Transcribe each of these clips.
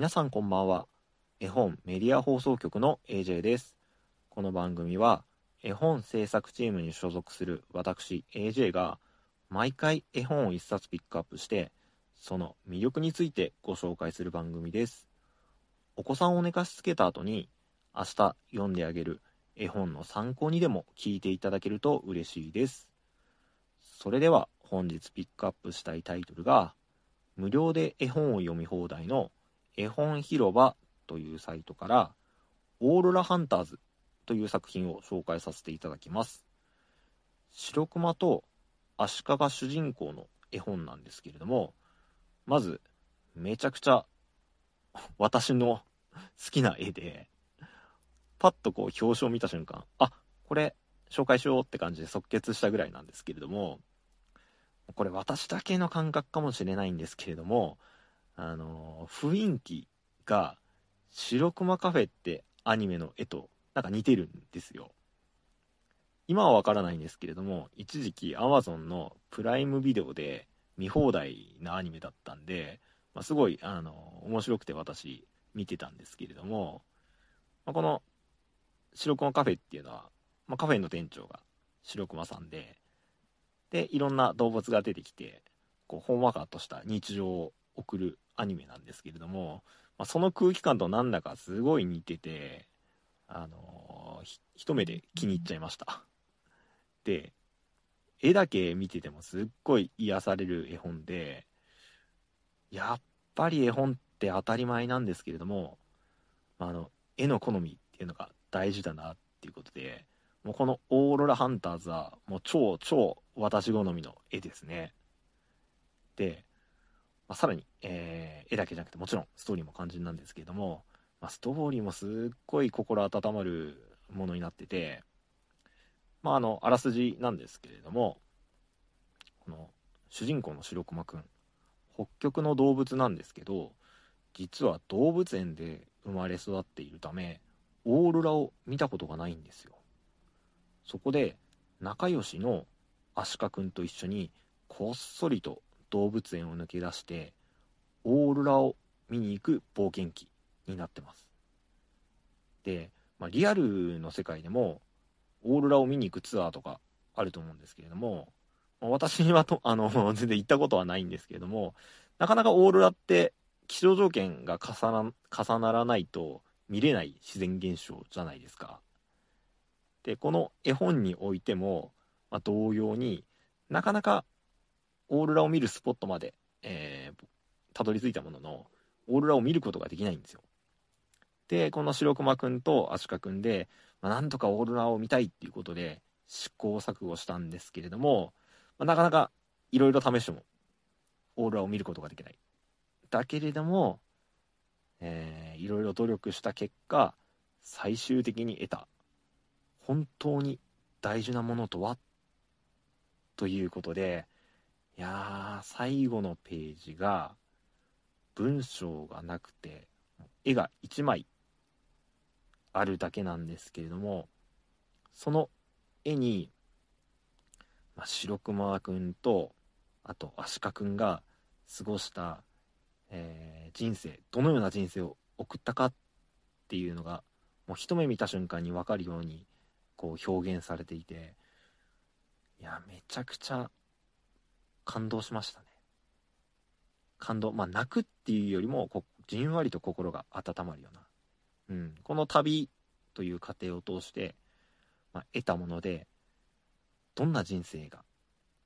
皆さんこんばんは。絵本メディア放送局の AJ です。この番組は絵本制作チームに所属する私 AJ が毎回絵本を一冊ピックアップしてその魅力についてご紹介する番組です。お子さんを寝かしつけた後に明日読んであげる絵本の参考にでも聞いていただけると嬉しいです。それでは本日ピックアップしたいタイトルが無料で絵本を読み放題の絵本広場というサイトからオーロラハンターズという作品を紹介させていただきます。白熊とアシカが主人公の絵本なんですけれども、まずめちゃくちゃ私の好きな絵で、パッとこう表紙を見た瞬間、あ、これ紹介しようって感じで即決したぐらいなんですけれども、これ私だけの感覚かもしれないんですけれども、あの雰囲気が白熊カフェってアニメの絵となんか似てるんですよ。今はわからないんですけれども、一時期 Amazon のプライムビデオで見放題なアニメだったんで、まあ、すごい、あの、面白くて私見てたんですけれども、まあ、この白熊カフェっていうのは、まあ、カフェの店長が白熊さんで、で、いろんな動物が出てきて、こう、ほんわかとした日常を送るアニメなんですけれども、まあ、その空気感となんだかすごい似てて、あのー一目で気に入っちゃいました。で、絵だけ見ててもすっごい癒される絵本で、やっぱり絵本って当たり前なんですけれども、まあ、あの、絵の好みっていうのが大事だなっていうことで、もうこのオーロラハンターズはもう超超私好みの絵ですね。で、まあ、さらに、えー絵だけじゃなくてもちろんストーリーも肝心なんですけれども、まあ、ストーリーもすっごい心温まるものになってて、まあ、あの、あらすじなんですけれども、この主人公の白熊くん、北極の動物なんですけど、実は動物園で生まれ育っているため、オーロラを見たことがないんですよ。そこで、仲良しのアシカくんと一緒に、こっそりと動物園を抜け出して、オーロラを見に行く冒険記になってます。で、まあ、リアルの世界でも、オーロラを見に行くツアーとかあると思うんですけれども、私はと、あの、全然行ったことはないんですけれども、なかなかオーロラって気象条件が重な重ならないと見れない自然現象じゃないですか。で、この絵本においても、まあ、同様になかなかオーロラを見るスポットまで、えーたどり着いたものの、オーロラを見ることができないんですよ。で、この白熊くんとアシカくんで、まあ、なんとかオーロラを見たいっていうことで試行錯誤したんですけれども、まあ、なかなかいろいろ試してもオーロラを見ることができない。だけれども、えーいろいろ努力した結果、最終的に得た本当に大事なものとは？ということで、いやー、最後のページが文章がなくて、絵が1枚あるだけなんですけれども、その絵に、まあ、白熊くんと、あとアシカくんが過ごした、えー人生、どのような人生を送ったかっていうのが、もう一目見た瞬間に分かるように、こう表現されていて、いや、めちゃくちゃ感動しましたね。感動。まあ、泣くっていうよりも、こじんわりと心が温まるような。うん。この旅という過程を通して、まあ、得たもので、どんな人生が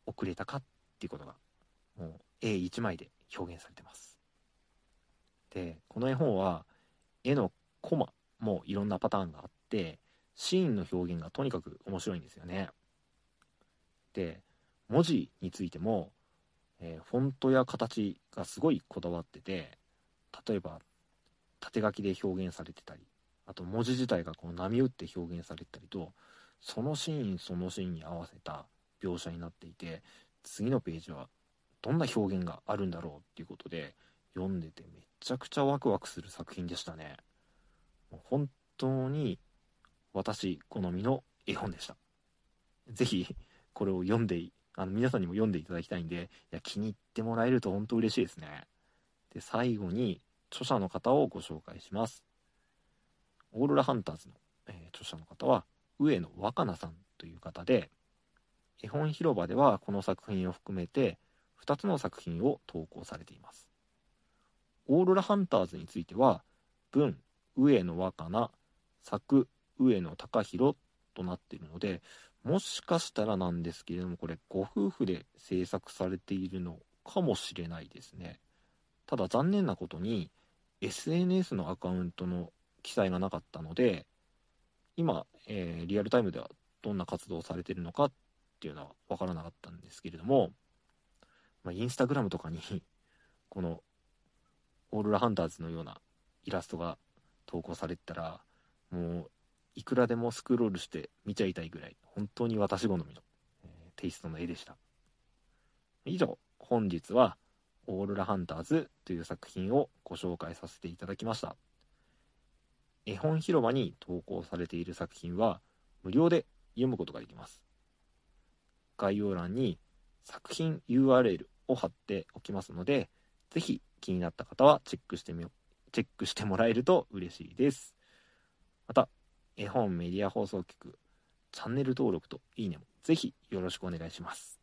送れたかっていうことが、もう、絵一枚で表現されてます。で、この絵本は、絵のコマもいろんなパターンがあって、シーンの表現がとにかく面白いんですよね。で、文字についても、えーフォントや形がすごいこだわってて例えば縦書きで表現されてたりあと文字自体がこう波打って表現されてたりとそのシーンそのシーンに合わせた描写になっていて次のページはどんな表現があるんだろうっていうことで読んでてめちゃくちゃワクワクする作品でしたね。本当に私好みの絵本でした。ぜひこれを読んであの皆さんにも読んでいただきたいんでいや気に入ってもらえると本当嬉しいですねで最後に著者の方をご紹介します。オーロラハンターズの、え、著者の方は上野若菜さんという方で、絵本広場ではこの作品を含めて2つの作品を投稿されています。オーロラハンターズについては、文、上野若菜、作、上野隆弘となっているので、もしかしたらなんですけれども、これご夫婦で制作されているのかもしれないですね。ただ残念なことに SNS のアカウントの記載がなかったので、今、えー、リアルタイムではどんな活動をされているのかっていうのは分からなかったんですけれども、まあ、インスタグラムとかに このオーロラハンターズのようなイラストが投稿されてたら、もういくらでもスクロールして見ちゃいたいぐらい、本当に私好みの、えー、テイストの絵でした。以上、本日はオーロラハンターズという作品をご紹介させていただきました。絵本広場に投稿されている作品は無料で読むことができます。概要欄に作品 URL を貼っておきますので、ぜひ気になった方はチェックしてみよチェックしてもらえると嬉しいです。また、絵本メディア放送局チャンネル登録といいねもぜひよろしくお願いします。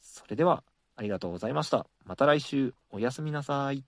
それではありがとうございました。また来週おやすみなさい。